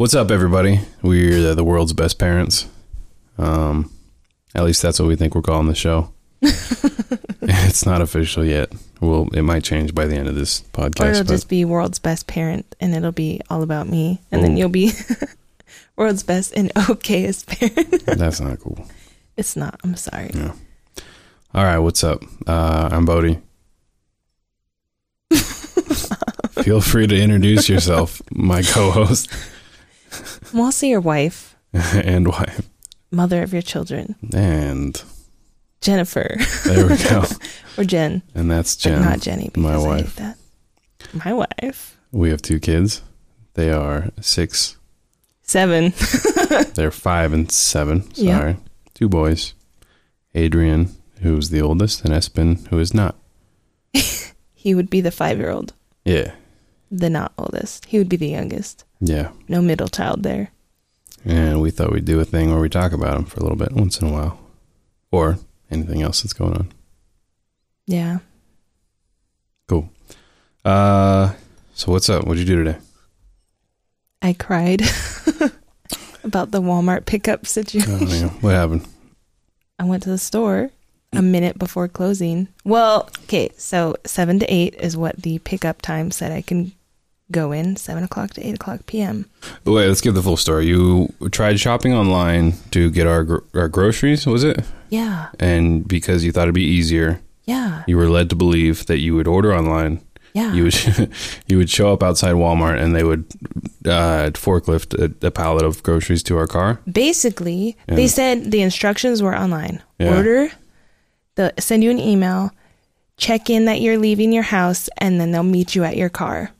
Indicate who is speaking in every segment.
Speaker 1: What's up, everybody? We're the world's best parents. Um, at least that's what we think we're calling the show. it's not official yet. Well, it might change by the end of this podcast.
Speaker 2: Or it'll just be world's best parent and it'll be all about me. And then you'll be world's best and okayest parent.
Speaker 1: that's not cool.
Speaker 2: it's not. I'm sorry.
Speaker 1: Yeah. All right, what's up? Uh, I'm Bodie. Feel free to introduce yourself, my co-host
Speaker 2: I'm also your wife,
Speaker 1: and wife,
Speaker 2: mother of your children,
Speaker 1: and
Speaker 2: Jennifer
Speaker 1: there we go.
Speaker 2: or Jen.
Speaker 1: And that's
Speaker 2: But
Speaker 1: Jen.
Speaker 2: not Jenny because
Speaker 1: my wife.
Speaker 2: that. My wife.
Speaker 1: We have two kids. They are six.
Speaker 2: Seven.
Speaker 1: They're five and seven. Sorry, two boys. Adrian, who's the oldest, and Espen, who is not.
Speaker 2: he would be the five year old,
Speaker 1: Yeah,
Speaker 2: the not oldest. He would be the youngest.
Speaker 1: Yeah.
Speaker 2: No middle child there.
Speaker 1: And we thought we'd do a thing where we talk about them for a little bit once in a while, or anything else that's going on.
Speaker 2: Yeah.
Speaker 1: Cool. Uh, so what's up? What'd you do today?
Speaker 2: I cried about the Walmart pickup
Speaker 1: Oh,
Speaker 2: situation.
Speaker 1: yeah. What happened?
Speaker 2: I went to the store a minute before closing. Well, okay, so seven to eight is what the pickup time said I can go in. Seven o'clock to eight o'clock p.m.
Speaker 1: Wait, let's give the full story. You tried shopping online to get our gro- our groceries, was it?
Speaker 2: Yeah,
Speaker 1: And because you thought it'd be easier,
Speaker 2: yeah,
Speaker 1: you were led to believe that you would order online.
Speaker 2: yeah.
Speaker 1: You would you would show up outside Walmart and they would uh, forklift a, a pallet of groceries to our car.
Speaker 2: Basically,
Speaker 1: Yeah.
Speaker 2: they said the instructions were online.
Speaker 1: Yeah.
Speaker 2: Order, they'll send you an email, check in that you're leaving your house, and then they'll meet you at your car.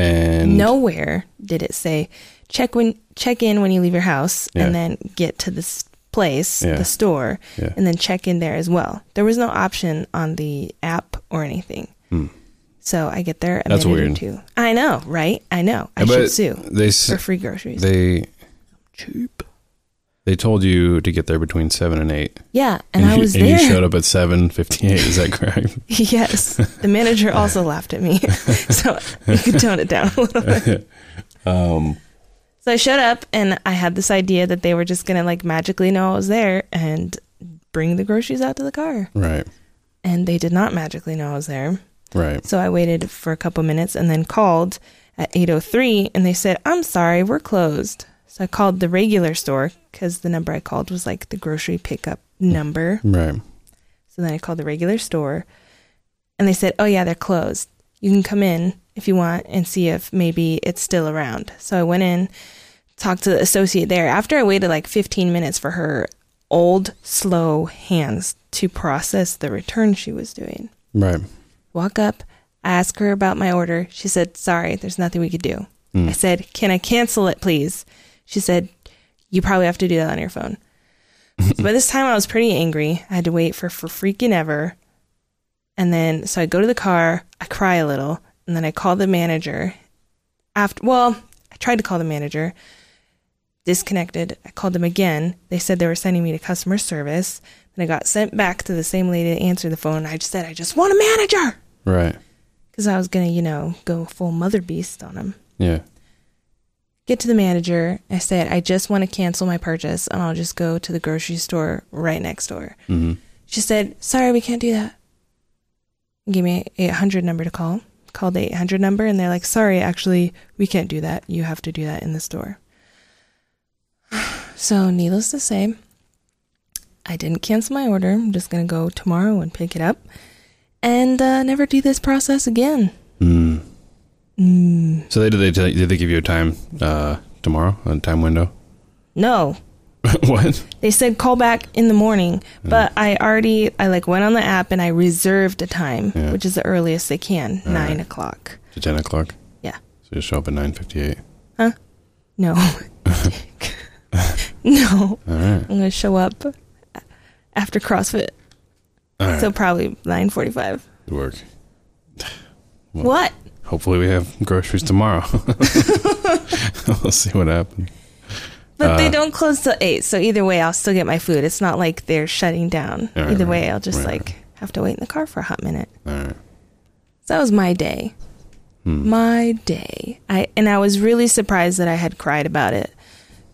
Speaker 1: And
Speaker 2: Nowhere did it say check when check in when you leave your house
Speaker 1: Yeah.
Speaker 2: and then get to this place,
Speaker 1: Yeah.
Speaker 2: the store,
Speaker 1: Yeah.
Speaker 2: and then check in there as well. There was no option on the app or anything.
Speaker 1: Hmm.
Speaker 2: So I get there a
Speaker 1: That's
Speaker 2: minute
Speaker 1: weird.
Speaker 2: or two. I know, right? I know. I
Speaker 1: but
Speaker 2: should sue
Speaker 1: They
Speaker 2: for free groceries.
Speaker 1: they
Speaker 2: Cheap.
Speaker 1: They told you to get there between seven and eight,
Speaker 2: Yeah, and, I
Speaker 1: you,
Speaker 2: was
Speaker 1: and
Speaker 2: there.
Speaker 1: you showed up at seven fifty eight. Is that correct?
Speaker 2: yes. The manager also laughed at me. so you could tone it down a little bit.
Speaker 1: um,
Speaker 2: So I showed up and I had this idea that they were just going to like magically know I was there and bring the groceries out to the car.
Speaker 1: right,
Speaker 2: And they did not magically know I was there.
Speaker 1: right.
Speaker 2: So I waited for a couple minutes and then called at 8:03 and they said, "I'm sorry, we're closed." So I called the regular store cuz the number I called was like the grocery pickup number.
Speaker 1: Right.
Speaker 2: So then I called the regular store and they said, Oh, yeah, they're closed. You can come in if you want and see if maybe it's still around. So I went in, talked to the associate there. After I waited like 15 minutes for her old, slow hands to process the return she was doing,
Speaker 1: Right.
Speaker 2: walk up, ask her about my order. She said, Sorry, there's nothing we could do. Hmm. I said, Can I cancel it, please? She said, You probably have to do that on your phone. so by this time, I was pretty angry. I had to wait for, for freaking ever. And then, so I go to the car, I cry a little, and then I call the manager. After, well, I tried to call the manager, disconnected. I called them again. They said they were sending me to customer service. Then I got sent back to the same lady to answer the phone. I just said, I just want a manager.
Speaker 1: Right.
Speaker 2: Because I was going to, you know, go full mother beast on him.
Speaker 1: Yeah.
Speaker 2: Get to the manager. I said, I just want to cancel my purchase and I'll just go to the grocery store right next door.
Speaker 1: hmm
Speaker 2: She said, Sorry, we can't do that. Give me a 800 number to call. Called the 800 number and they're like, Sorry, actually, we can't do that. You have to do that in the store. So, needless to say, I didn't cancel my order. I'm just going to go tomorrow and pick it up and uh, never do this process again.
Speaker 1: Mm.
Speaker 2: Mm,
Speaker 1: So they did they tell, did they give you a time uh, tomorrow a time window?
Speaker 2: no,
Speaker 1: what?
Speaker 2: They said call back in the morning, but I already I like went on the app and I reserved a time,
Speaker 1: Yeah.
Speaker 2: which is the earliest they can,
Speaker 1: All
Speaker 2: nine
Speaker 1: right.
Speaker 2: o'clock.
Speaker 1: To ten o'clock.
Speaker 2: Yeah.
Speaker 1: So you show up at nine fifty eight. Huh?
Speaker 2: No, no,
Speaker 1: All right.
Speaker 2: I'm gonna show up after CrossFit,
Speaker 1: All right.
Speaker 2: so probably nine forty-five.
Speaker 1: Good work. Well-
Speaker 2: What?
Speaker 1: Hopefully we have groceries tomorrow. we'll see what happens.
Speaker 2: But they
Speaker 1: Uh,
Speaker 2: don't close till eight, so either way, I'll still get my food. It's not like they're shutting down.
Speaker 1: Right,
Speaker 2: either
Speaker 1: right,
Speaker 2: way, I'll just
Speaker 1: right.
Speaker 2: like have to wait in the car for a hot minute.
Speaker 1: All right.
Speaker 2: So that was my day.
Speaker 1: Hmm.
Speaker 2: My day. I and I was really surprised that I had cried about it.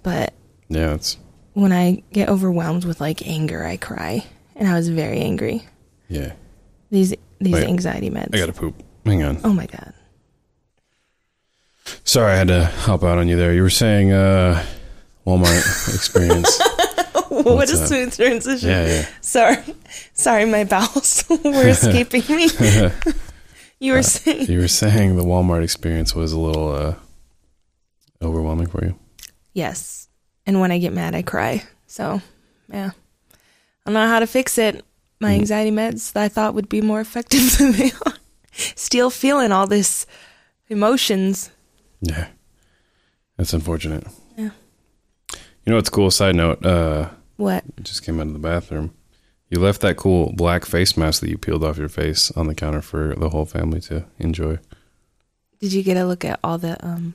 Speaker 2: But
Speaker 1: Yeah, it's
Speaker 2: when I get overwhelmed with like anger, I cry. And I was very angry.
Speaker 1: yeah.
Speaker 2: These these
Speaker 1: Wait,
Speaker 2: anxiety meds.
Speaker 1: I gotta poop. Hang on.
Speaker 2: oh my god.
Speaker 1: Sorry, I had to help out on you there. You were saying uh, Walmart experience.
Speaker 2: what
Speaker 1: What's
Speaker 2: a
Speaker 1: that?
Speaker 2: smooth transition.
Speaker 1: Yeah, yeah.
Speaker 2: Sorry. Sorry, my bowels were escaping me. you
Speaker 1: Uh,
Speaker 2: were saying
Speaker 1: You were saying the Walmart experience was a little uh, overwhelming for you.
Speaker 2: Yes. And when I get mad, I cry. So, yeah. I don't know how to fix it. My
Speaker 1: Mm.
Speaker 2: anxiety meds that I thought would be more effective than they are. Still feeling all this emotions.
Speaker 1: Yeah, that's unfortunate.
Speaker 2: Yeah.
Speaker 1: You know what's cool? Side note. Uh,
Speaker 2: What?
Speaker 1: Just came out of the bathroom. You left that cool black face mask that you peeled off your face on the counter for the whole family to enjoy.
Speaker 2: Did you get a look at all the um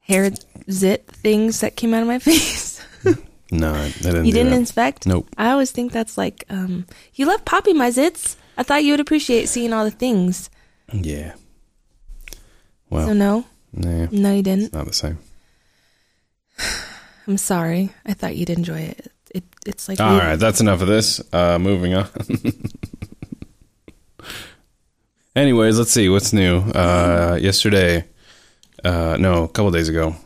Speaker 2: hair zit things that came out of my face?
Speaker 1: No, I, didn't.
Speaker 2: you didn't
Speaker 1: that.
Speaker 2: inspect?
Speaker 1: Nope.
Speaker 2: I always think that's like um you left Poppy my zits. I thought you would appreciate seeing all the things.
Speaker 1: Yeah. Well,
Speaker 2: so no,
Speaker 1: nah,
Speaker 2: no, you didn't.
Speaker 1: it's not the same.
Speaker 2: I'm sorry. I thought you'd enjoy it. It it's like
Speaker 1: All right, that's enough of this. Uh, moving on. Anyways, let's see what's new. Uh, yesterday, uh, no, a couple days ago,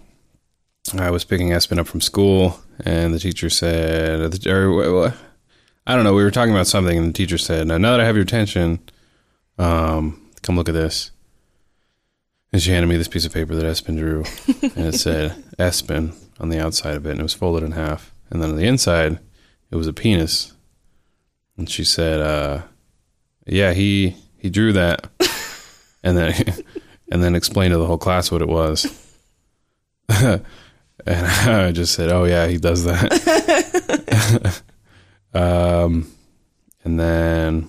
Speaker 1: I was picking Espen up from school, and the teacher said, or, I don't know, we were talking about something, and the teacher said, "Now that I have your attention, um, come look at this." And she handed me this piece of paper that Espen drew, and it said Espen on the outside of it, and it was folded in half. And then on the inside, it was a penis. And she said, uh, "Yeah, he he drew that," and then and then explained to the whole class what it was. and I just said, "Oh yeah, he does that." um, and then,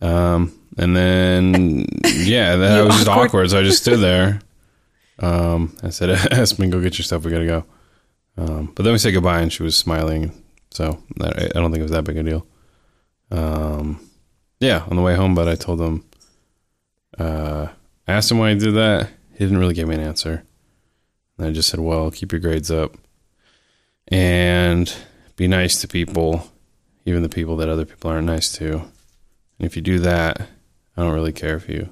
Speaker 1: um, and then yeah, that was just
Speaker 2: awkward-
Speaker 1: awkward. So I just stood there. Um, I said, "Espen, go get your stuff. We gotta go." Um, but then we said goodbye, and she was smiling. So I, I don't think it was that big a deal. Um, yeah, on the way home, but I told him, uh, I asked him why he did that. He didn't really give me an answer. And I just said, well, keep your grades up and be nice to people, even the people that other people aren't nice to. And if you do that, I don't really care if you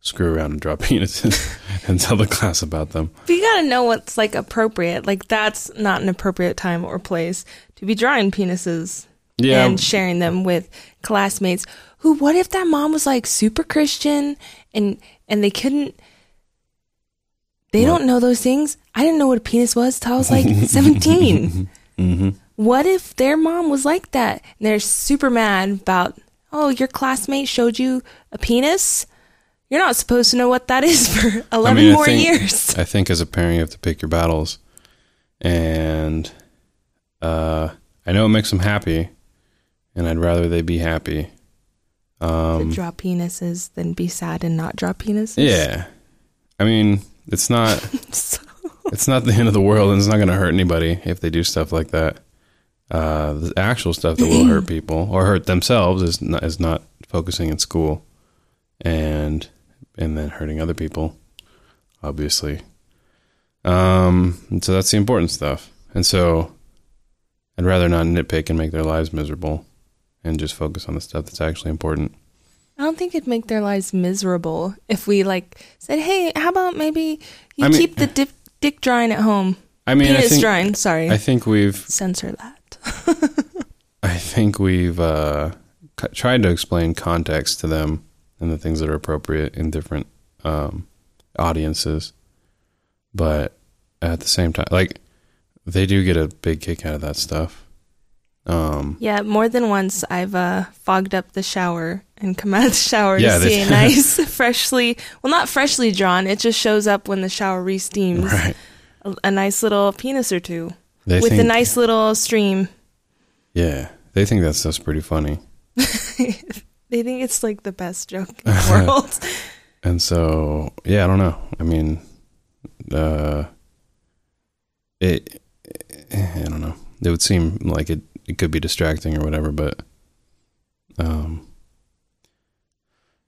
Speaker 1: screw around and drop penises and tell the class about them.
Speaker 2: But you gotta know what's like appropriate. Like that's not an appropriate time or place to be drawing penises
Speaker 1: Yeah,
Speaker 2: and sharing them with classmates. Who? What if that mom was like super Christian and and they couldn't? They
Speaker 1: What?
Speaker 2: don't know those things. I didn't know what a penis was till I was like seventeen.
Speaker 1: hmm
Speaker 2: What if their mom was like that and they're super mad about? Oh, your classmate showed you a penis. You're not supposed to know what that is for eleven
Speaker 1: mean, I
Speaker 2: more
Speaker 1: think-
Speaker 2: years.
Speaker 1: I think as a parent, you have to pick your battles, and uh, I know it makes them happy, and I'd rather they be happy.
Speaker 2: to
Speaker 1: Um,
Speaker 2: draw penises than be sad and not draw penises.
Speaker 1: yeah, I mean, it's not
Speaker 2: So-
Speaker 1: it's not the end of the world, and it's not going to hurt anybody if they do stuff like that. Uh, the actual stuff that will hurt people or hurt themselves is not, is not focusing in school, and and then hurting other people, obviously. Um, and so that's the important stuff. And so, I'd rather not nitpick and make their lives miserable, and just focus on the stuff that's actually important.
Speaker 2: I don't think it'd make their lives miserable if we like said, "Hey, how about maybe you
Speaker 1: I mean-
Speaker 2: keep the dip, dick drawing at home,
Speaker 1: I mean, I
Speaker 2: penis
Speaker 1: think
Speaker 2: drawing." Sorry,
Speaker 1: I think we've
Speaker 2: censor that.
Speaker 1: I think we've uh, c- tried to explain context to them and the things that are appropriate in different um, audiences, but at the same time, like they do get a big kick out of that stuff. Um,
Speaker 2: Yeah, more than once I've uh, fogged up the shower and come out of the shower
Speaker 1: Yeah,
Speaker 2: to see a nice, freshly well, not freshly drawn. It just shows up when the shower re-steams.
Speaker 1: right?
Speaker 2: A, a nice little penis or two
Speaker 1: They
Speaker 2: with
Speaker 1: think,
Speaker 2: a nice little stream.
Speaker 1: Yeah, they think that stuff's pretty funny,
Speaker 2: They think it's like the best joke in the world.
Speaker 1: and so yeah, I don't know. I mean, uh, it, I don't know. It would seem like it, it could be distracting or whatever, but um,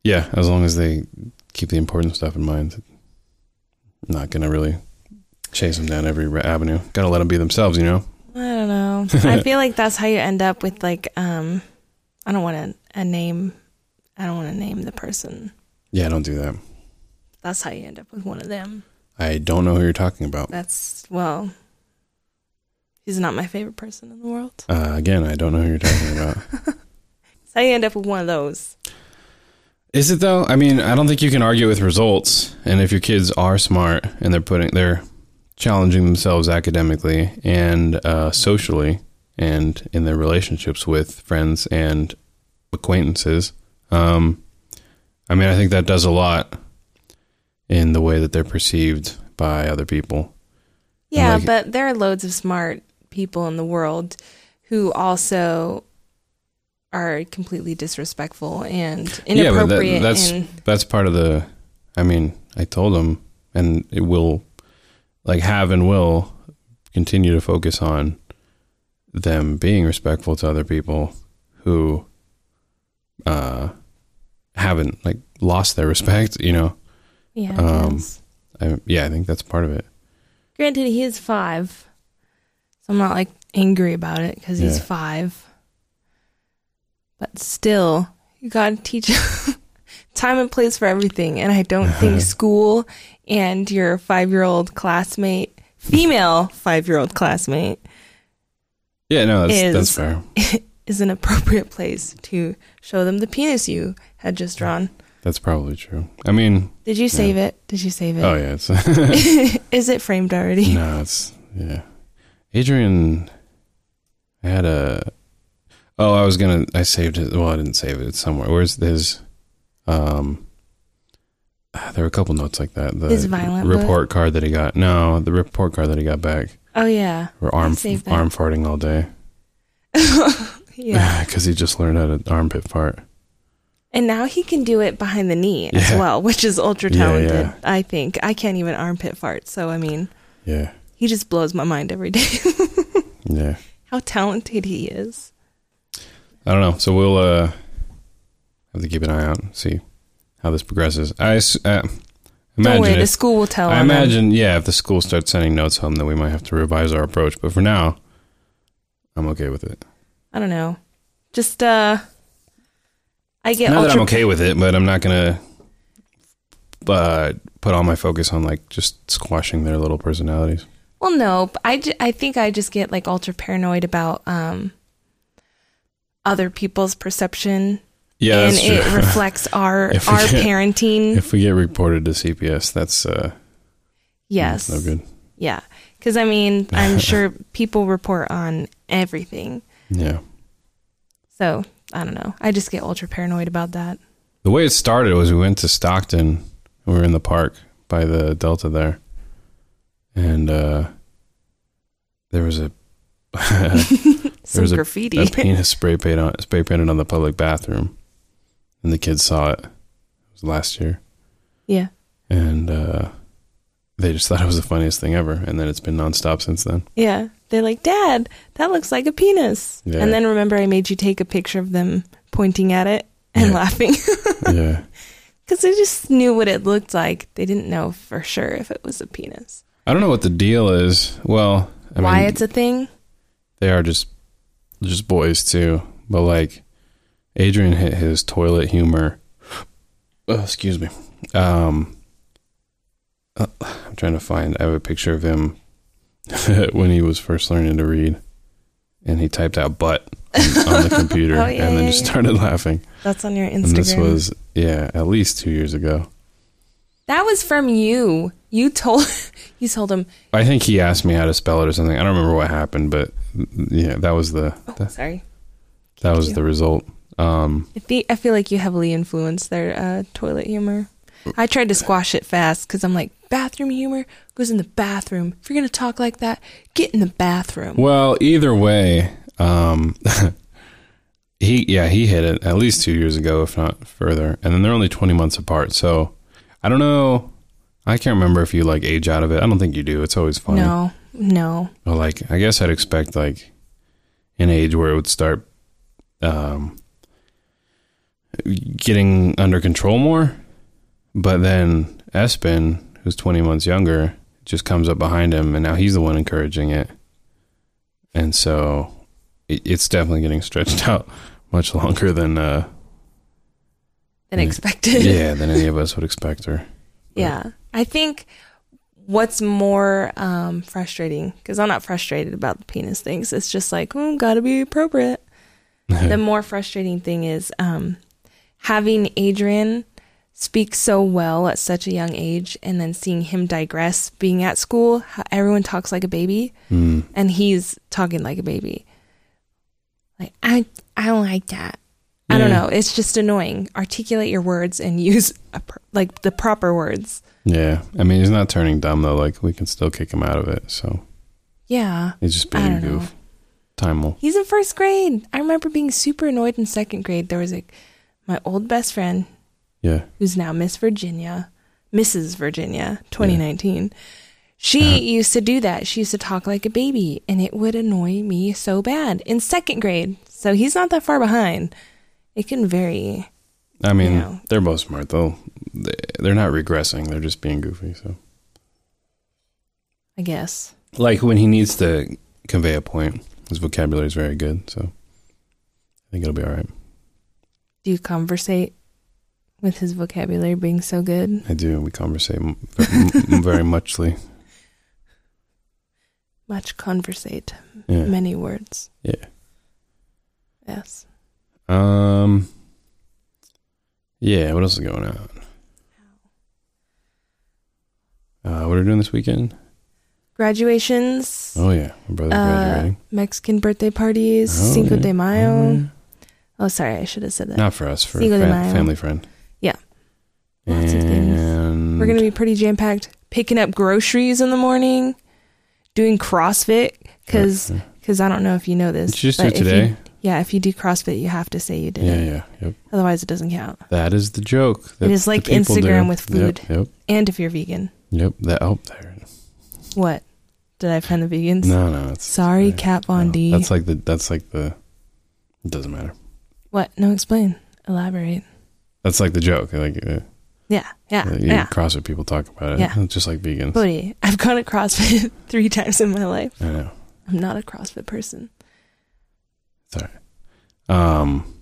Speaker 1: Yeah, as long as they keep the important stuff in mind. Not gonna really chase them down every avenue. Gotta let them be themselves, you know.
Speaker 2: I don't know. I feel like that's how you end up with like um I don't want to a name I don't want to name the person.
Speaker 1: Yeah, don't do that.
Speaker 2: That's how you end up with one of them.
Speaker 1: I don't know who you're talking about.
Speaker 2: That's well he's not my favorite person in the world.
Speaker 1: Uh, again, I don't know who you're talking about.
Speaker 2: That's how you end up with one of those.
Speaker 1: Is it though? I mean, I don't think you can argue with results. And if your kids are smart and they're putting, they're challenging themselves academically and uh, socially, and in their relationships with friends and acquaintances, um, I mean, I think that does a lot in the way that they're perceived by other people.
Speaker 2: Yeah,
Speaker 1: like-
Speaker 2: but there are loads of smart people in the world who also are completely disrespectful and inappropriate.
Speaker 1: Yeah, but that- that's
Speaker 2: and
Speaker 1: that's part of the. I mean, I told them, and it will, like, have and will continue to focus on them being respectful to other people who uh haven't like lost their respect. You know,
Speaker 2: yeah.
Speaker 1: Um. I, yeah, I think that's part of it.
Speaker 2: Granted, he is five, so I'm not like angry about it because he's
Speaker 1: Yeah.
Speaker 2: five. But still, you gotta teach time and place for everything, and I don't think school and your five year old classmate, female five year old classmate,
Speaker 1: Yeah, no, that's
Speaker 2: Is-
Speaker 1: that's fair.
Speaker 2: is an appropriate place to show them the penis you had just drawn.
Speaker 1: That's probably true. I mean,
Speaker 2: Did you save it? Did you save it?
Speaker 1: oh yeah, it's
Speaker 2: is it framed already?
Speaker 1: No, it's yeah. Adrian I had a Oh, I was gonna I saved it well I didn't save it, it's somewhere. Where's his um there were a couple notes like that. The
Speaker 2: His violent book?
Speaker 1: report card that he got. No, the report card that he got back.
Speaker 2: Oh yeah,
Speaker 1: Or arm arm farting all day.
Speaker 2: yeah.
Speaker 1: Because he just learned how to armpit fart.
Speaker 2: And now he can do it behind the knee as well, which is ultra talented.
Speaker 1: yeah.
Speaker 2: I think I can't even armpit fart. So I mean,
Speaker 1: Yeah.
Speaker 2: he just blows my mind every day.
Speaker 1: Yeah.
Speaker 2: How talented he is.
Speaker 1: I don't know. So we'll uh have to keep an eye out and see how this progresses. I uh, imagine
Speaker 2: worry, the school will tell.
Speaker 1: I imagine, yeah, if the school starts sending notes home, then we might have to revise our approach. But for now, I'm okay with it.
Speaker 2: I don't know. Just uh, I get
Speaker 1: Not that. I'm okay with it, but I'm not gonna uh, put all my focus on like just squashing their little personalities.
Speaker 2: Well, no, I, I think I just get like ultra paranoid about um other people's perception,
Speaker 1: Yeah,
Speaker 2: and it reflects our our
Speaker 1: get-
Speaker 2: parenting.
Speaker 1: if we get reported to CPS, that's uh,
Speaker 2: yes,
Speaker 1: no good.
Speaker 2: Yeah, because I mean, I'm sure people report on everything.
Speaker 1: Yeah.
Speaker 2: So I don't know. I just get ultra paranoid about that.
Speaker 1: The way it started was we went to Stockton. We were in the park by the Delta there, and uh, there was a
Speaker 2: Some
Speaker 1: was a-
Speaker 2: graffiti.
Speaker 1: a penis spray paint on spray painted on the public bathroom, and the kids saw it. It was last year,
Speaker 2: yeah.
Speaker 1: and uh, they just thought it was the funniest thing ever. And then it's been nonstop since then.
Speaker 2: Yeah. They're like, Dad, that looks like a penis.
Speaker 1: Yeah.
Speaker 2: And then remember, I made you take a picture of them pointing at it and
Speaker 1: Yeah.
Speaker 2: laughing
Speaker 1: yeah,
Speaker 2: because they just knew what it looked like. They didn't know for sure if it was a penis.
Speaker 1: I don't know what the deal is. Well, I
Speaker 2: Why
Speaker 1: mean,
Speaker 2: it's a thing?
Speaker 1: they are just just boys too. But like Adrian hit his toilet humor. Oh, excuse me. Um, uh, I'm trying to find. I have a picture of him when he was first learning to read, and he typed out "butt" on, on the computer,
Speaker 2: Oh, yeah,
Speaker 1: and then
Speaker 2: yeah,
Speaker 1: just
Speaker 2: yeah.
Speaker 1: started laughing.
Speaker 2: That's on your Instagram.
Speaker 1: And this was yeah, at least two years ago.
Speaker 2: that was from you. You told you told him.
Speaker 1: I think he asked me how to spell it or something. I don't remember what happened, but yeah, that was the
Speaker 2: Oh,
Speaker 1: that,
Speaker 2: sorry.
Speaker 1: that was
Speaker 2: you.
Speaker 1: the result. Um,
Speaker 2: I think I feel like you heavily influenced their uh, toilet humor. I tried to squash it fast because I'm like, bathroom humor goes in the bathroom. If you're gonna talk like that, get in the bathroom.
Speaker 1: Well, either way, um, he yeah he hit it at least two years ago, if not further, and then they're only twenty months apart. So I don't know. I can't remember if you like age out of it. I don't think you do. It's always funny.
Speaker 2: No, no.
Speaker 1: But like I guess I'd expect like an age where it would start um getting under control more. But then Espen, who's 20 months younger, just comes up behind him, and now he's the one encouraging it. And so it, it's definitely getting stretched out much longer than, uh,
Speaker 2: Than expected.
Speaker 1: yeah, than any of us would expect her.
Speaker 2: Yeah. I think what's more um, frustrating, because I'm not frustrated about the penis things, it's just like, oh, gotta be appropriate. the more frustrating thing is um, having Adrian speak so well at such a young age and then seeing him digress being at school, how everyone talks like a baby
Speaker 1: Mm.
Speaker 2: and he's talking like a baby. Like, I, I don't like that. I don't know. It's just annoying. Articulate your words and use a, like the proper words.
Speaker 1: Yeah. I mean, he's not turning dumb, though. Like, we can still kick him out of it. So
Speaker 2: Yeah.
Speaker 1: he's just being a
Speaker 2: don't know.
Speaker 1: goof. Time will.
Speaker 2: He's in first grade. I remember being super annoyed in second grade. There was a my old best friend
Speaker 1: Yeah.
Speaker 2: who's now Miss Virginia, Mrs. Virginia, 2019. She
Speaker 1: Uh-huh.
Speaker 2: used to do that. She used to talk like a baby, and it would annoy me so bad in second grade. So he's not that far behind. It can vary.
Speaker 1: I mean,
Speaker 2: Yeah.
Speaker 1: they're both smart, though. They're not regressing. They're just being goofy. So,
Speaker 2: I guess.
Speaker 1: like, when he needs to convey a point, his vocabulary is very good. So, I think it'll be all right.
Speaker 2: Do you conversate with his vocabulary being so good?
Speaker 1: I do. We conversate m- v- m- very muchly.
Speaker 2: Much conversate,
Speaker 1: Yeah.
Speaker 2: many words.
Speaker 1: Yeah.
Speaker 2: Yes.
Speaker 1: Um. Yeah. What else is going on? Uh, what are we doing this weekend?
Speaker 2: Graduations,
Speaker 1: Oh yeah, my brother's
Speaker 2: uh,
Speaker 1: graduating.
Speaker 2: Mexican birthday parties,
Speaker 1: Oh,
Speaker 2: Cinco
Speaker 1: yeah.
Speaker 2: de Mayo.
Speaker 1: Oh.
Speaker 2: Sorry, I should have said that.
Speaker 1: Not for us, for a
Speaker 2: Cinco de
Speaker 1: fa-
Speaker 2: Mayo.
Speaker 1: family friend.
Speaker 2: Yeah. Lots of things.
Speaker 1: and
Speaker 2: We're going to be pretty jam packed. Picking up groceries in the morning, doing CrossFit because
Speaker 1: Yeah.
Speaker 2: I don't know if you know this.
Speaker 1: Did you just do
Speaker 2: but if you-
Speaker 1: today?
Speaker 2: yeah, if you do CrossFit, you have to say you did
Speaker 1: Yeah,
Speaker 2: it.
Speaker 1: yeah, yep.
Speaker 2: Otherwise, it doesn't count.
Speaker 1: That is the joke. that
Speaker 2: is like
Speaker 1: people
Speaker 2: Instagram with food.
Speaker 1: Yep,
Speaker 2: And if you're vegan,
Speaker 1: yep. That oh, there.
Speaker 2: what? Did I offend the vegans?
Speaker 1: No, no. It's,
Speaker 2: Sorry, Kat Von
Speaker 1: no.
Speaker 2: D.
Speaker 1: That's like the. That's like the. It doesn't matter.
Speaker 2: What? No, explain. Elaborate.
Speaker 1: That's like the joke. Like uh,
Speaker 2: Yeah, yeah,
Speaker 1: you
Speaker 2: yeah.
Speaker 1: CrossFit people talk about it.
Speaker 2: Yeah.
Speaker 1: Just like vegans.
Speaker 2: Buddy, I've gone to CrossFit three times in my life.
Speaker 1: I know.
Speaker 2: I'm not a CrossFit person.
Speaker 1: Sorry. Um.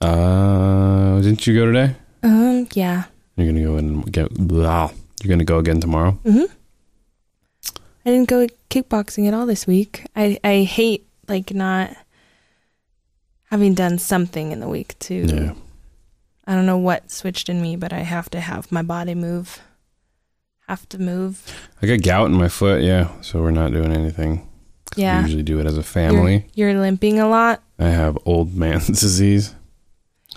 Speaker 1: Uh, didn't you go today?
Speaker 2: Um, yeah.
Speaker 1: You're gonna go and get. Blah. You're gonna go again tomorrow.
Speaker 2: hmm I didn't go kickboxing at all this week. I I hate like not having done something in the week to.
Speaker 1: Yeah.
Speaker 2: I don't know what switched in me, but I have to have my body move. Have to move.
Speaker 1: I got gout in my foot. Yeah, so we're not doing anything. 'Cause We
Speaker 2: Yeah.
Speaker 1: usually do it as a family.
Speaker 2: You're, you're limping a lot.
Speaker 1: I have old man's disease.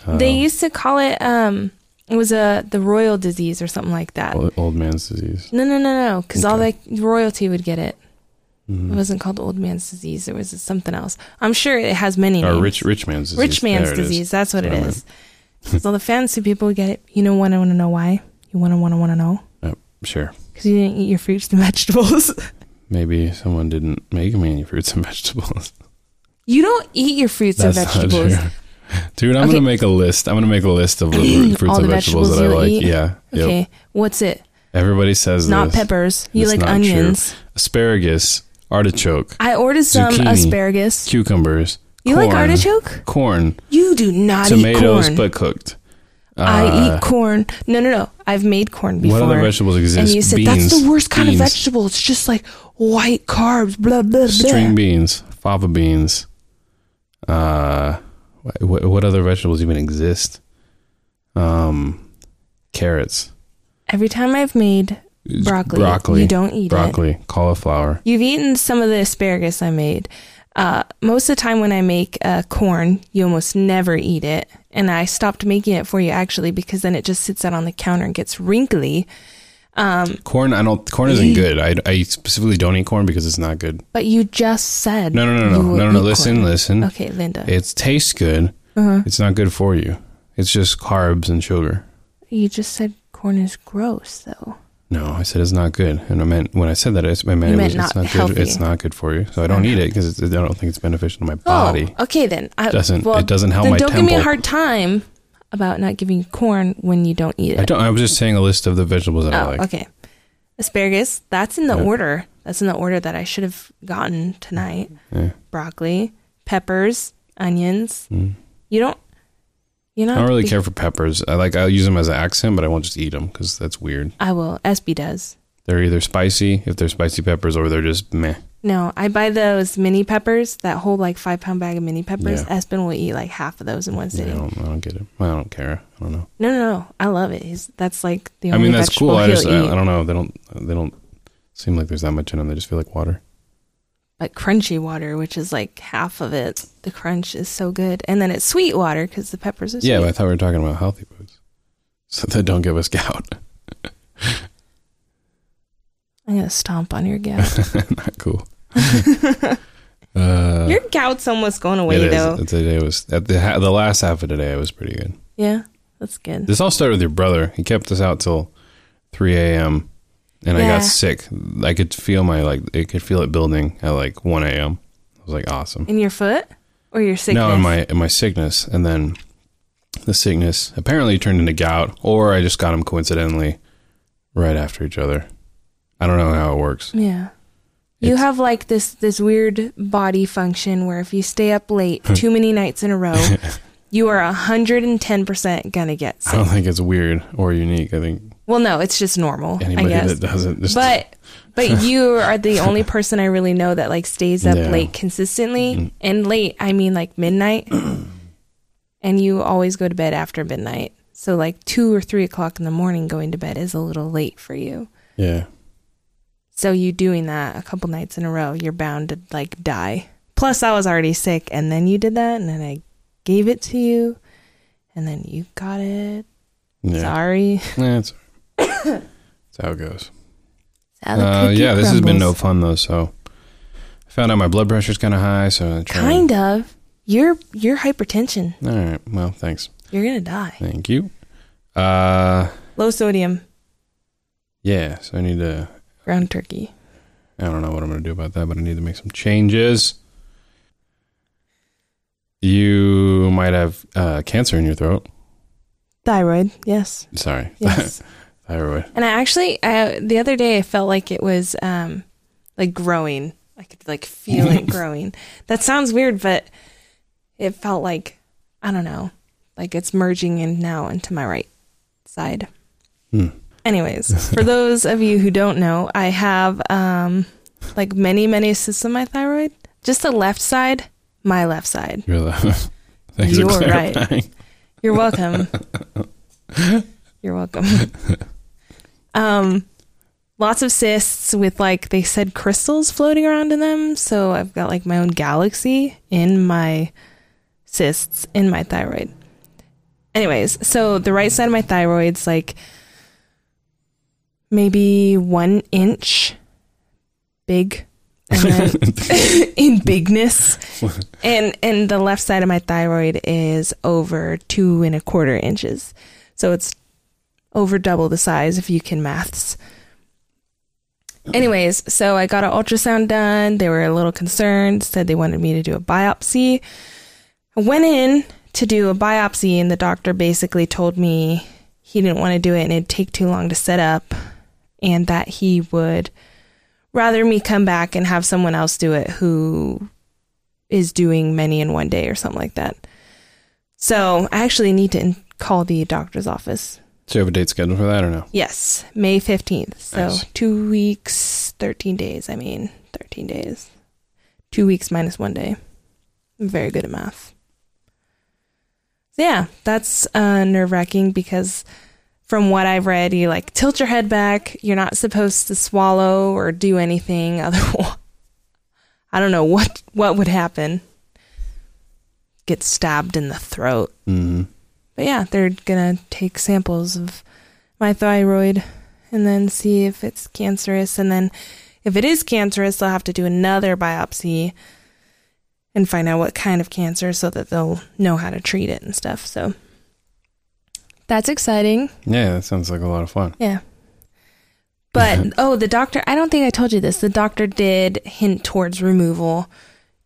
Speaker 1: Uh,
Speaker 2: they used to call it um it was a the royal disease or something like that.
Speaker 1: old, old man's disease.
Speaker 2: No, no, no, no, because all the royalty would get it.
Speaker 1: Mhm.
Speaker 2: It wasn't called old man's disease. It was something else. I'm sure it has many
Speaker 1: Or
Speaker 2: names.
Speaker 1: rich rich man's disease.
Speaker 2: Rich man's
Speaker 1: There
Speaker 2: disease. That's what
Speaker 1: That's
Speaker 2: it
Speaker 1: what I
Speaker 2: is. so the fancy people get it. You know, want to want to know why? You want to want to want to know
Speaker 1: Sure.
Speaker 2: because you didn't eat your fruits and vegetables.
Speaker 1: Maybe someone didn't make me any fruits and vegetables.
Speaker 2: you don't eat your fruits and
Speaker 1: That's not
Speaker 2: vegetables.
Speaker 1: Dude, I'm
Speaker 2: Okay.
Speaker 1: gonna make a list. I'm gonna make a list of the fruits and
Speaker 2: the
Speaker 1: vegetables,
Speaker 2: vegetables
Speaker 1: that I like.
Speaker 2: eat?
Speaker 1: Yeah. Yep.
Speaker 2: Okay, what's it?
Speaker 1: Everybody says
Speaker 2: Not
Speaker 1: this.
Speaker 2: peppers. You
Speaker 1: It's
Speaker 2: like
Speaker 1: not true.
Speaker 2: onions.
Speaker 1: Asparagus, artichoke,
Speaker 2: I ordered some
Speaker 1: Zucchini.
Speaker 2: asparagus.
Speaker 1: cucumbers.
Speaker 2: You like artichoke?
Speaker 1: Corn,
Speaker 2: You do not
Speaker 1: tomatoes,
Speaker 2: eat corn.
Speaker 1: Tomatoes, but cooked.
Speaker 2: I
Speaker 1: Uh,
Speaker 2: eat corn. No, no, no. I've made corn before.
Speaker 1: What other vegetables exist?
Speaker 2: and you said
Speaker 1: beans,
Speaker 2: that's the worst kind
Speaker 1: beans,
Speaker 2: of vegetable. It's just like white carbs. Blah blah blah.
Speaker 1: String beans, fava beans. Uh, what, what other vegetables even exist? Um, carrots,
Speaker 2: Every time I've made broccoli,
Speaker 1: broccoli,
Speaker 2: you don't eat it.
Speaker 1: broccoli, cauliflower.
Speaker 2: You've eaten some of the asparagus I made. Uh, most of the time when I make uh, corn, you almost never eat it. And I stopped making it for you actually because then it just sits out on the counter and gets wrinkly. Um,
Speaker 1: Corn, I don't. Corn isn't good. I, I specifically don't eat corn because it's not good.
Speaker 2: but you just said
Speaker 1: No, no, no, no, no, no. no listen,
Speaker 2: corn.
Speaker 1: listen.
Speaker 2: Okay, Linda.
Speaker 1: It tastes good.
Speaker 2: uh-huh.
Speaker 1: It's not good for you. It's just carbs and sugar.
Speaker 2: You just said corn is gross, though.
Speaker 1: No, I said it's not good, and I meant when I said that, I meant,
Speaker 2: You
Speaker 1: it
Speaker 2: meant
Speaker 1: was, it's
Speaker 2: not
Speaker 1: not
Speaker 2: healthy.
Speaker 1: good. It's not good for you, so I don't eat it because I don't think it's beneficial to my body.
Speaker 2: Oh, okay then. I,
Speaker 1: Doesn't-
Speaker 2: well,
Speaker 1: it doesn't help my
Speaker 2: don't give me a hard time about not giving you corn when you don't eat it.
Speaker 1: I don't. I was just saying a list of the vegetables that I
Speaker 2: Oh,
Speaker 1: like.
Speaker 2: okay. Asparagus. That's in the
Speaker 1: Yeah.
Speaker 2: order. That's in the order that I should have gotten tonight.
Speaker 1: Yeah.
Speaker 2: Broccoli, peppers, onions.
Speaker 1: Mm.
Speaker 2: You don't. You know.
Speaker 1: I don't really care for peppers. I like. I'll use them as an accent, but I won't just eat them because that's weird.
Speaker 2: I will. Espen does.
Speaker 1: They're either spicy if they're spicy peppers, or they're just meh.
Speaker 2: No, I buy those mini peppers that hold like five pound bag of mini peppers.
Speaker 1: Yeah.
Speaker 2: Espen will eat like half of those in one
Speaker 1: I
Speaker 2: sitting.
Speaker 1: don't. I don't get it. I don't care. I don't know.
Speaker 2: No, no, no. I love it. He's, that's like the Only I
Speaker 1: mean, that's cool. I just. I. I don't know. They don't. They don't seem like there's that much in them. They just feel like water.
Speaker 2: Like crunchy water, which is like half of it. The crunch is so good, and then it's sweet water because the peppers are sweet.
Speaker 1: Yeah, but I thought we were talking about healthy foods, so that don't give us gout.
Speaker 2: I'm gonna stomp on your gout.
Speaker 1: Not cool. uh,
Speaker 2: your gout's almost going away though.
Speaker 1: Today was at the the last half of today. was pretty good.
Speaker 2: Yeah, that's good.
Speaker 1: This all started with your brother. He kept us out till 3 a.m. and I got sick. I could feel my like, I could feel it building at like 1 a.m. I was like, awesome.
Speaker 2: In your foot or your sickness?
Speaker 1: No, in my in my sickness, and then the sickness apparently turned into gout, or I just got them coincidentally right after each other. I don't know how it works.
Speaker 2: Yeah. You have like this this weird body function where if you stay up late too many nights in a row, you are hundred and ten percent gonna get sick.
Speaker 1: I don't think it's weird or unique. I think
Speaker 2: Well, no, it's just normal. I guess.
Speaker 1: that doesn't just
Speaker 2: but but you are the only person I really know that like stays up
Speaker 1: Yeah.
Speaker 2: late consistently
Speaker 1: Mm.
Speaker 2: and late I mean like midnight and you always go to bed after midnight so like two or three o'clock in the morning going to bed is a little late for you
Speaker 1: yeah.
Speaker 2: so you doing that a couple nights in a row you're bound to like die plus I was already sick and then you did that and then I gave it to you and then you got it
Speaker 1: Yeah.
Speaker 2: sorry
Speaker 1: Yeah, it's, it's how it goes. Uh,
Speaker 2: cookie
Speaker 1: yeah, this has been no fun though. So I found out my blood pressure's kind of high. So I tried.
Speaker 2: kind of you're you're hypertension
Speaker 1: All right. Well, thanks.
Speaker 2: you're gonna die
Speaker 1: Thank you. Uh,
Speaker 2: Low sodium
Speaker 1: yeah. So I need to.
Speaker 2: ground turkey.
Speaker 1: I don't know what I'm going to do about that, but I need to make some changes. You might have uh, cancer in your throat.
Speaker 2: Thyroid, yes,
Speaker 1: Sorry,
Speaker 2: yes.
Speaker 1: thyroid.
Speaker 2: and I actually, I, the other day, I felt like it was um, like growing. I could like feel it growing. That sounds weird, but it felt like I don't know, like it's merging in now into my right side.
Speaker 1: Hmm.
Speaker 2: Anyways, for those of you who don't know, I have um, like many, many cysts on my thyroid. Just the left side, my left side.
Speaker 1: You're the. Thanks
Speaker 2: You're
Speaker 1: for
Speaker 2: right. You're welcome. You're welcome. Um, lots of cysts with like they said crystals floating around in them. So I've got like my own galaxy in my cysts in my thyroid. Anyways, so the right side of my thyroid's like maybe one inch big. In bigness and and the left side of my thyroid is over two and a quarter inches so it's over double the size if you can maths anyways so i got an ultrasound done they were a little concerned said they wanted me to do a biopsy i went in to do a biopsy and the doctor basically told me he didn't want to do it and it'd take too long to set up and that he would rather me come back and have someone else do it who is doing many in one day or something like that. So I actually need to call the doctor's office.
Speaker 1: Do you have a date scheduled for that or no?
Speaker 2: Yes, May 15th. So
Speaker 1: Nice.
Speaker 2: two weeks, 13 days. I mean, 13 days. Two weeks minus one day. I'm very good at math. So yeah, that's uh, nerve wracking because from what I've read, you like tilt your head back. You're not supposed to swallow or do anything. Otherwise, I don't know what what would happen. Get stabbed in the throat.
Speaker 1: Mm-hmm.
Speaker 2: But yeah, they're gonna take samples of my thyroid and then see if it's cancerous. And then if it is cancerous, they'll have to do another biopsy and find out what kind of cancer so that they'll know how to treat it and stuff. So that's exciting.
Speaker 1: Yeah, that sounds like a lot of fun.
Speaker 2: Yeah. But oh, the doctor, I don't think I told you this. The doctor did hint towards removal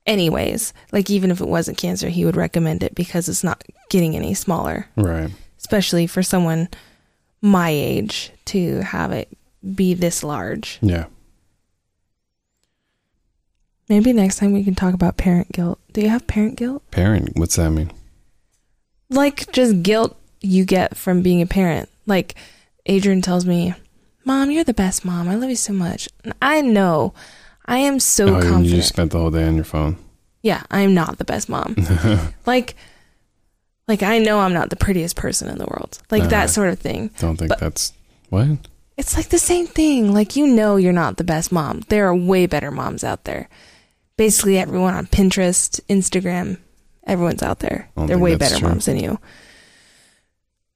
Speaker 2: anyways. Like even if it wasn't cancer, he would recommend it because it's not getting any smaller,
Speaker 1: Right.
Speaker 2: especially for someone my age to have it be this large.
Speaker 1: Yeah.
Speaker 2: Maybe next time we can talk about parent guilt. Do you have parent guilt?
Speaker 1: Parent. What's that mean?
Speaker 2: Like just guilt you get from being a parent. Like Adrian tells me, "Mom, you're the best mom. I love you so much." And I know. I am so
Speaker 1: oh, you-
Speaker 2: confident.
Speaker 1: you just spent the whole day on your phone.
Speaker 2: yeah, I'm not the best mom. like like I know I'm not the prettiest person in the world. Like
Speaker 1: Uh-huh.
Speaker 2: that sort of thing.
Speaker 1: Don't think
Speaker 2: But-
Speaker 1: that's what.
Speaker 2: It's like the same thing. Like you know you're not the best mom. There are way better moms out there. Basically everyone on Pinterest, Instagram, everyone's out there. They're way better
Speaker 1: true.
Speaker 2: moms than you.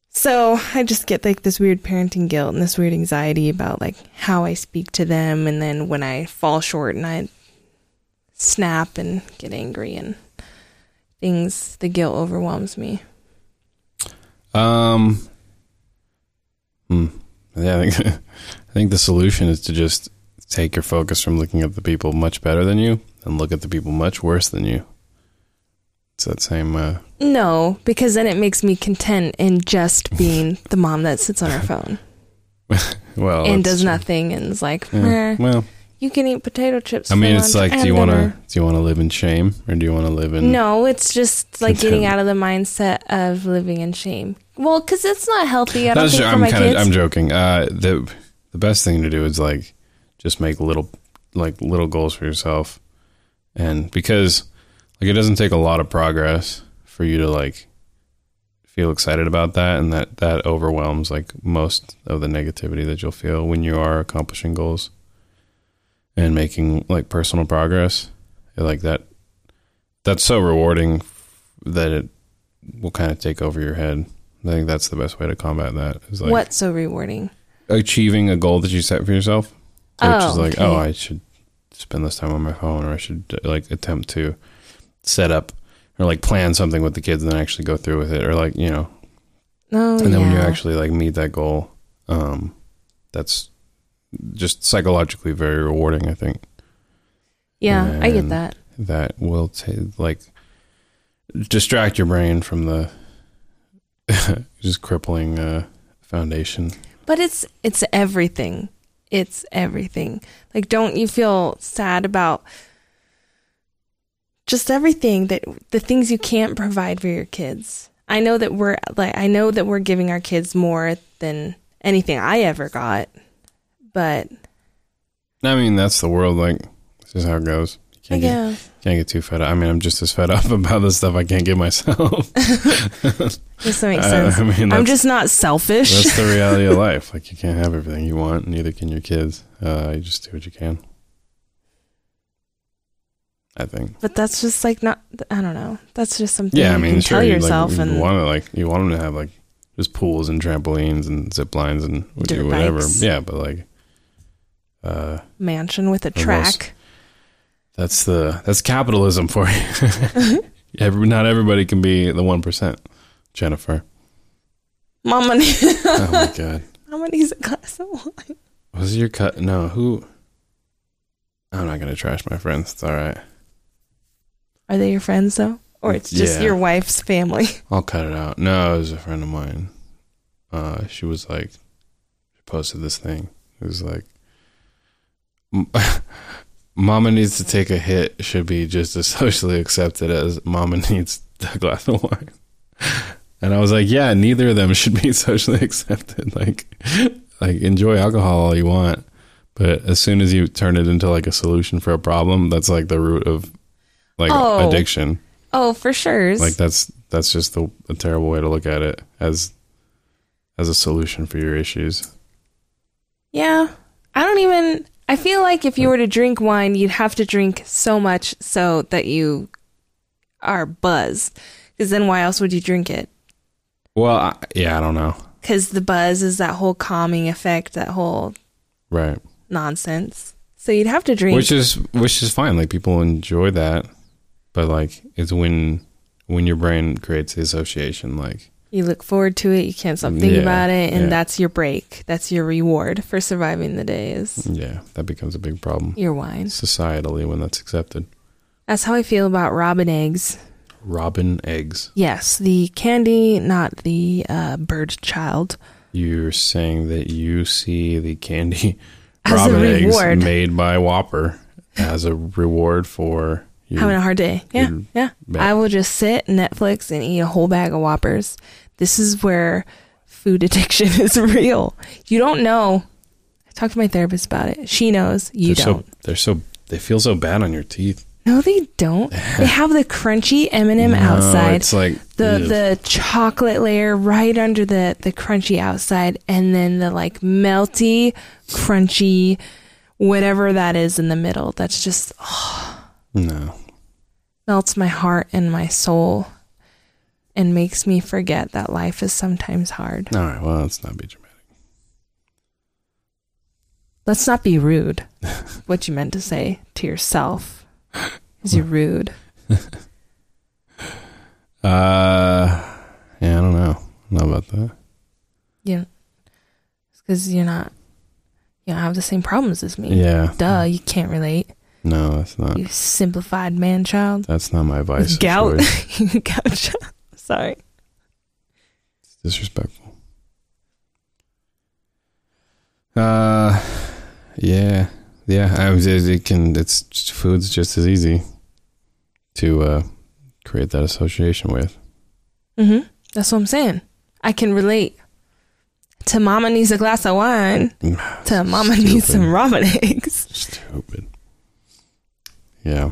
Speaker 2: So I just get like this weird parenting guilt and this weird anxiety about like how I speak to them and then when I fall short and I snap and get angry and things the guilt overwhelms me.
Speaker 1: Um. Hmm. Yeah, I think I think the solution is to just take your focus from looking at the people much better than you and look at the people much worse than you. It's that same. Uh,
Speaker 2: No, because then it makes me content in just being the mom that sits on her phone
Speaker 1: well,
Speaker 2: and does
Speaker 1: true.
Speaker 2: nothing and is like,
Speaker 1: Yeah.
Speaker 2: "Meh,
Speaker 1: Well,
Speaker 2: you can eat potato chips.
Speaker 1: I mean, it's like, do you want to do you want to live in shame or do you want to live in?
Speaker 2: No, it's just like getting out of the mindset of living in shame. Well, because it's not healthy. I don't
Speaker 1: That's-
Speaker 2: think for
Speaker 1: I'm
Speaker 2: my
Speaker 1: kinda-
Speaker 2: kids.
Speaker 1: I'm joking. Uh, the the best thing to do is like just make little like little goals for yourself, and because like it doesn't take a lot of progress for you to like feel excited about that, and that that overwhelms like most of the negativity that you'll feel when you are accomplishing goals and making like personal progress. Like that, that's so rewarding that it will kind of take over your head. I think that's the best way to combat that. Is like
Speaker 2: What's so rewarding?
Speaker 1: achieving a goal that you set for yourself, which
Speaker 2: Oh,
Speaker 1: is like,
Speaker 2: okay.
Speaker 1: oh, I should spend this time on my phone, or I should like attempt to set up or like plan something with the kids and then actually go through with it, or like you know,
Speaker 2: Oh,
Speaker 1: and then when you actually like meet that goal, um, that's just psychologically very rewarding. I think
Speaker 2: yeah, I get that.
Speaker 1: that will take like distract your brain from the just crippling uh, foundation.
Speaker 2: But it's it's everything. It's everything. Like don't you feel sad about just everything that the things you can't provide for your kids. I know that we're like I know that we're giving our kids more than anything I ever got. But
Speaker 1: I mean, that's the world. Like, this is how it goes. You
Speaker 2: I
Speaker 1: can't, get, can't get too fed up. I mean, I'm just as fed up about the stuff I can't get myself.
Speaker 2: this makes sense.
Speaker 1: I mean,
Speaker 2: I'm just not selfish.
Speaker 1: That's the reality of life. Like, you can't have everything you want, neither can your kids. Uh, you just do what you can. I think.
Speaker 2: but that's just like not I don't know. That's just something
Speaker 1: Yeah, I mean,
Speaker 2: can
Speaker 1: sure.
Speaker 2: tell
Speaker 1: you,
Speaker 2: yourself
Speaker 1: like,
Speaker 2: and
Speaker 1: you want to like you want them to have like just pools and trampolines and zip lines and
Speaker 2: Dirt
Speaker 1: whatever.
Speaker 2: bikes.
Speaker 1: Yeah, but like, uh,
Speaker 2: mansion with a track.
Speaker 1: that's the that's capitalism for you. Every, not everybody can be the one percent. Jennifer.
Speaker 2: Mama, need-
Speaker 1: Oh my god.
Speaker 2: Mama needs a glass of wine.
Speaker 1: Was your cut? No, who? I'm not gonna trash my friends. It's all right.
Speaker 2: Are they your friends though, or it's just
Speaker 1: Yeah.
Speaker 2: your wife's family?
Speaker 1: I'll cut it out. No, it was a friend of mine. Uh, she was like, she posted this thing. It was like, "Mama needs to take a hit." Should be just as socially accepted as "Mama needs a glass of wine." And I was like, "Yeah, neither of them should be socially accepted. Like, like enjoy alcohol all you want, but as soon as you turn it into like a solution for a problem, that's like the root of like
Speaker 2: Oh.
Speaker 1: addiction."
Speaker 2: Oh, for sure.
Speaker 1: like that's that's just the, a terrible way to look at it as as a solution for your issues
Speaker 2: yeah, I don't even. I feel like if you were to drink wine, you'd have to drink so much so that you are buzzed. Because then, why else would you drink it?
Speaker 1: well I, yeah i don't know
Speaker 2: Because the buzz is that whole calming effect, that whole
Speaker 1: right
Speaker 2: nonsense. So you'd have to drink.
Speaker 1: which is which is fine like people enjoy that but like it's when when your brain creates the association like
Speaker 2: You look forward to it. You can't stop thinking
Speaker 1: Yeah,
Speaker 2: about it, and
Speaker 1: yeah.
Speaker 2: that's your break. That's your reward for surviving the day. Is
Speaker 1: Yeah, that becomes a big problem
Speaker 2: your wine.
Speaker 1: societally when that's accepted.
Speaker 2: That's how I feel about robin eggs.
Speaker 1: Robin eggs.
Speaker 2: Yes, the candy, not the uh, bird child.
Speaker 1: You're saying that you see the candy
Speaker 2: As
Speaker 1: robin eggs made by Whopper as a reward for you.
Speaker 2: Having a hard day. Yeah, yeah. I will just sit Netflix and eat a whole bag of Whoppers. This is where food addiction is real. You don't know. I talked to my therapist about it. She knows. You
Speaker 1: they're
Speaker 2: don't.
Speaker 1: so they're so they feel so bad on your teeth.
Speaker 2: no, they don't. they have the crunchy M&M
Speaker 1: No,
Speaker 2: outside.
Speaker 1: It's like
Speaker 2: the
Speaker 1: ugh.
Speaker 2: the chocolate layer right under the the crunchy outside and then the like melty crunchy whatever that is in the middle that's just oh,
Speaker 1: no.
Speaker 2: Melts my heart and my soul and makes me forget that life is sometimes hard
Speaker 1: All right. Well, let's not be dramatic.
Speaker 2: let's not be rude what you meant to say to yourself is you're rude
Speaker 1: Uh, yeah, I don't know. I don't know about that.
Speaker 2: you because you're not you don't have the same problems as me
Speaker 1: Yeah.
Speaker 2: duh you can't relate
Speaker 1: No, that's not.
Speaker 2: you simplified man child
Speaker 1: That's not my advice.
Speaker 2: gout gout sorry
Speaker 1: It's disrespectful. Uh, yeah, yeah. I was. It can. It's food's just as easy to uh, create that association with.
Speaker 2: mm-hmm that's what i'm saying i can relate to mama needs a glass of wine to mama needs
Speaker 1: Stupid.
Speaker 2: some robin eggs
Speaker 1: Stupid. Yeah.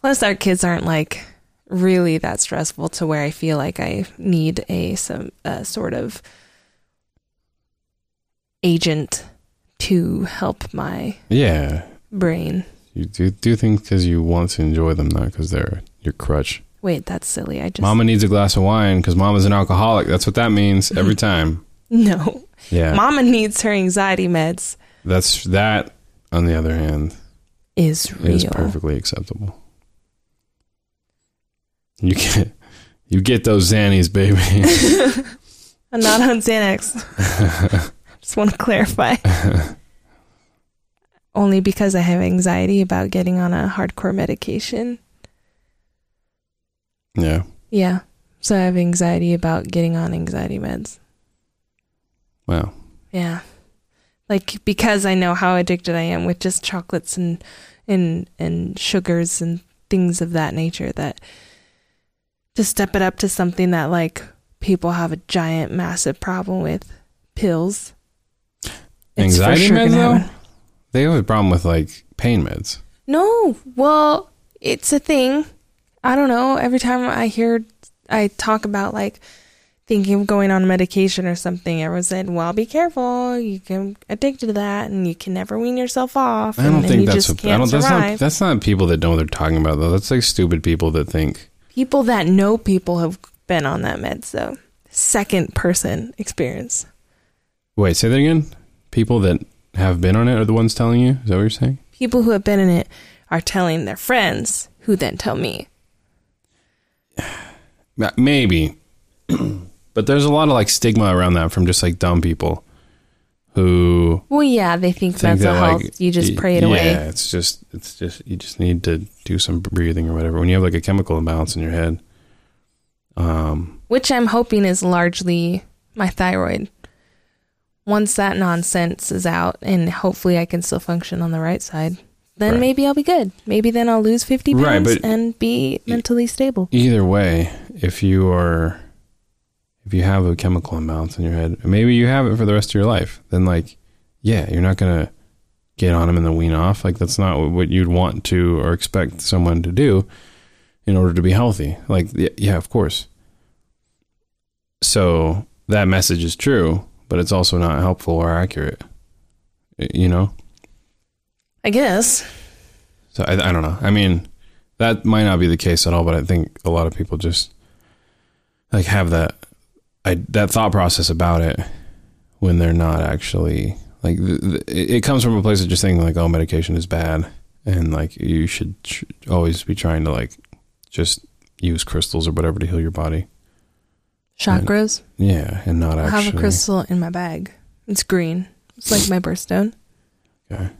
Speaker 2: plus our kids aren't like really that stressful to where i feel like i need a some a sort of agent to help my
Speaker 1: Yeah.
Speaker 2: brain
Speaker 1: You do do things because you want to enjoy them, not because they're your crutch.
Speaker 2: wait that's silly i just
Speaker 1: Mama needs a glass of wine because Mama's an alcoholic. That's what that means every time.
Speaker 2: no
Speaker 1: Yeah.
Speaker 2: mama needs her anxiety meds
Speaker 1: That's that. On the other hand,
Speaker 2: is real
Speaker 1: is perfectly acceptable. You get you get those Xannies, baby.
Speaker 2: I'm not on Xanax. Just want to clarify. Only because I have anxiety about getting on a hardcore medication.
Speaker 1: yeah.
Speaker 2: Yeah. So I have anxiety about getting on anxiety meds.
Speaker 1: Wow.
Speaker 2: Yeah. Like because I know how addicted I am with just chocolates and and and sugars and things of that nature that to step it up to something that like people have a giant massive problem with pills.
Speaker 1: Anxiety
Speaker 2: sure
Speaker 1: meds though? They have a problem with like pain meds.
Speaker 2: No, well, it's a thing. I don't know. Every time I hear, I talk about like thinking of going on medication or something, everyone said, "Well, be careful. You can addicted to that, and you can never wean yourself off."
Speaker 1: I don't
Speaker 2: and
Speaker 1: think that's what, I don't that's
Speaker 2: survive.
Speaker 1: not that's not people that know what they're talking about though. That's like stupid people that think
Speaker 2: People that know people have been on that med, so second person experience.
Speaker 1: Wait, say that again? People that have been on it are the ones telling you? Is that what you're saying?
Speaker 2: People who have been in it are telling their friends, who then tell me.
Speaker 1: Maybe. but there's a lot of like stigma around that from just like dumb people who
Speaker 2: Well, yeah, they think,
Speaker 1: think
Speaker 2: mental
Speaker 1: that
Speaker 2: health.
Speaker 1: like
Speaker 2: you just pray it
Speaker 1: yeah,
Speaker 2: away.
Speaker 1: Yeah, it's just it's just you just need to do some breathing or whatever. When you have like a chemical imbalance in your head. Um
Speaker 2: which I'm hoping is largely my thyroid. Once that nonsense is out and hopefully I can still function on the right side, then
Speaker 1: Right.
Speaker 2: maybe I'll be good. Maybe then I'll lose 50 pounds
Speaker 1: Right,
Speaker 2: and be mentally stable.
Speaker 1: either way, if you are if you have a chemical imbalance in your head, maybe you have it for the rest of your life, then like yeah, you're not gonna get on them and then wean off. Like that's not what you'd want to or expect someone to do in order to be healthy. Like yeah, yeah, of course. So that message is true, but it's also not helpful or accurate. You know?
Speaker 2: I guess.
Speaker 1: So I, I don't know. I mean, that might not be the case at all, but I think a lot of people just like have that I, that thought process about it when they're not actually like th th it comes from a place of just thinking like, oh, medication is bad, and like you should tr- always be trying to like just use crystals or whatever to heal your body.
Speaker 2: Chakras.
Speaker 1: Yeah, and not
Speaker 2: I
Speaker 1: actually.
Speaker 2: have a crystal in my bag. It's green. It's like my birthstone.
Speaker 1: Okay.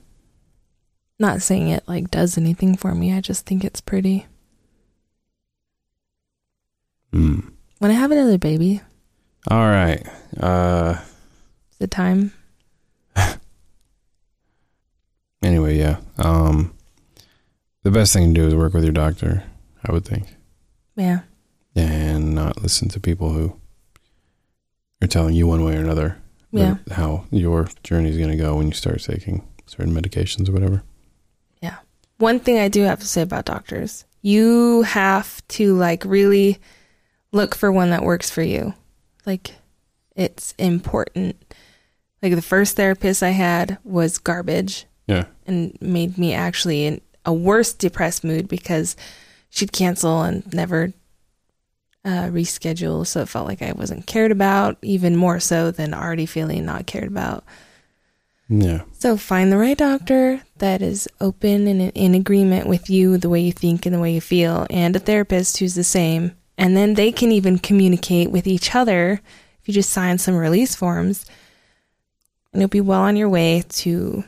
Speaker 2: Not saying it like does anything for me. I just think it's pretty.
Speaker 1: Mm.
Speaker 2: When I have another baby,
Speaker 1: All right. Uh.
Speaker 2: it time?
Speaker 1: Anyway, yeah. Um. The best thing to do is work with your doctor. I would think,
Speaker 2: Yeah.
Speaker 1: and not listen to people who are telling you one way or another
Speaker 2: Yeah.
Speaker 1: how your journey is going to go when you start taking certain medications or whatever. Yeah.
Speaker 2: One thing I do have to say about doctors, you have to like really look for one that works for you. Like it's important. Like the first therapist I had was garbage
Speaker 1: Yeah.
Speaker 2: and made me actually in a worse depressed mood because she'd cancel and never uh, reschedule. So it felt like I wasn't cared about, even more so than already feeling not cared about.
Speaker 1: Yeah.
Speaker 2: So find the right doctor that is open and in agreement with you, the way you think and the way you feel, and a therapist who's the same. And then they can even communicate with each other if you just sign some release forms. And you'll be well on your way to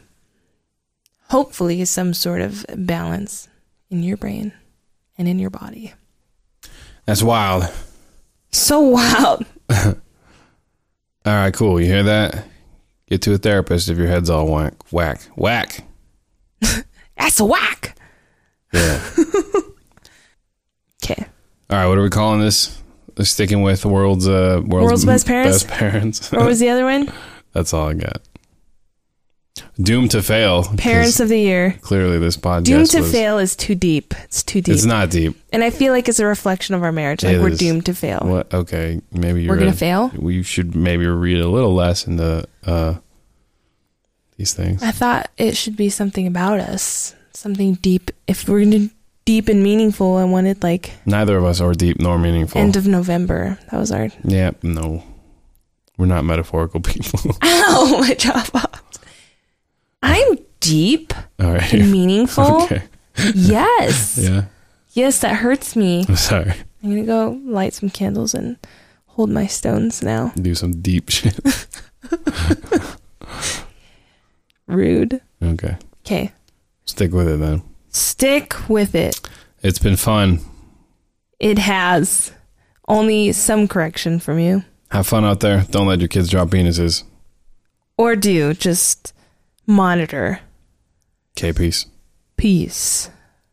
Speaker 2: hopefully some sort of balance in your brain and in your body.
Speaker 1: That's wild.
Speaker 2: So wild.
Speaker 1: All right, cool. You hear that? Get to a therapist if your head's all whack, whack, whack.
Speaker 2: That's a whack.
Speaker 1: Yeah.
Speaker 2: Okay.
Speaker 1: All right, what are we calling this? We're sticking with world's uh world's,
Speaker 2: World's best parents?
Speaker 1: Best parents.
Speaker 2: What was the other one?
Speaker 1: That's all I got. Doomed to fail.
Speaker 2: Parents of the year.
Speaker 1: clearly this podcast
Speaker 2: Doomed to
Speaker 1: was-
Speaker 2: fail is too deep. It's too deep.
Speaker 1: It's not deep.
Speaker 2: And I feel like it's a reflection of our marriage. Like
Speaker 1: It
Speaker 2: we're
Speaker 1: is.
Speaker 2: doomed to fail.
Speaker 1: What? Okay, maybe you're
Speaker 2: We're gonna
Speaker 1: a-
Speaker 2: fail.
Speaker 1: We should maybe read a little less into uh these things.
Speaker 2: I thought it should be something about us, something deep. If we're gonna deep and meaningful, I wanted like
Speaker 1: Neither of us are deep nor meaningful.
Speaker 2: end of November. That was our.
Speaker 1: yeah, no. We're not metaphorical people.
Speaker 2: Ow! My jaw popped. I'm deep
Speaker 1: all right.
Speaker 2: meaningful.
Speaker 1: Okay.
Speaker 2: Yes.
Speaker 1: Yeah.
Speaker 2: Yes, that hurts me.
Speaker 1: I'm sorry.
Speaker 2: I'm gonna go light some candles and hold my stones now.
Speaker 1: Do some deep shit.
Speaker 2: Rude.
Speaker 1: Okay.
Speaker 2: Okay.
Speaker 1: Stick with it then.
Speaker 2: Stick with it.
Speaker 1: It's been fun.
Speaker 2: It has only some correction from you.
Speaker 1: Have fun out there. Don't let your kids drop penises.
Speaker 2: Or do just monitor.
Speaker 1: Okay, peace.
Speaker 2: Peace.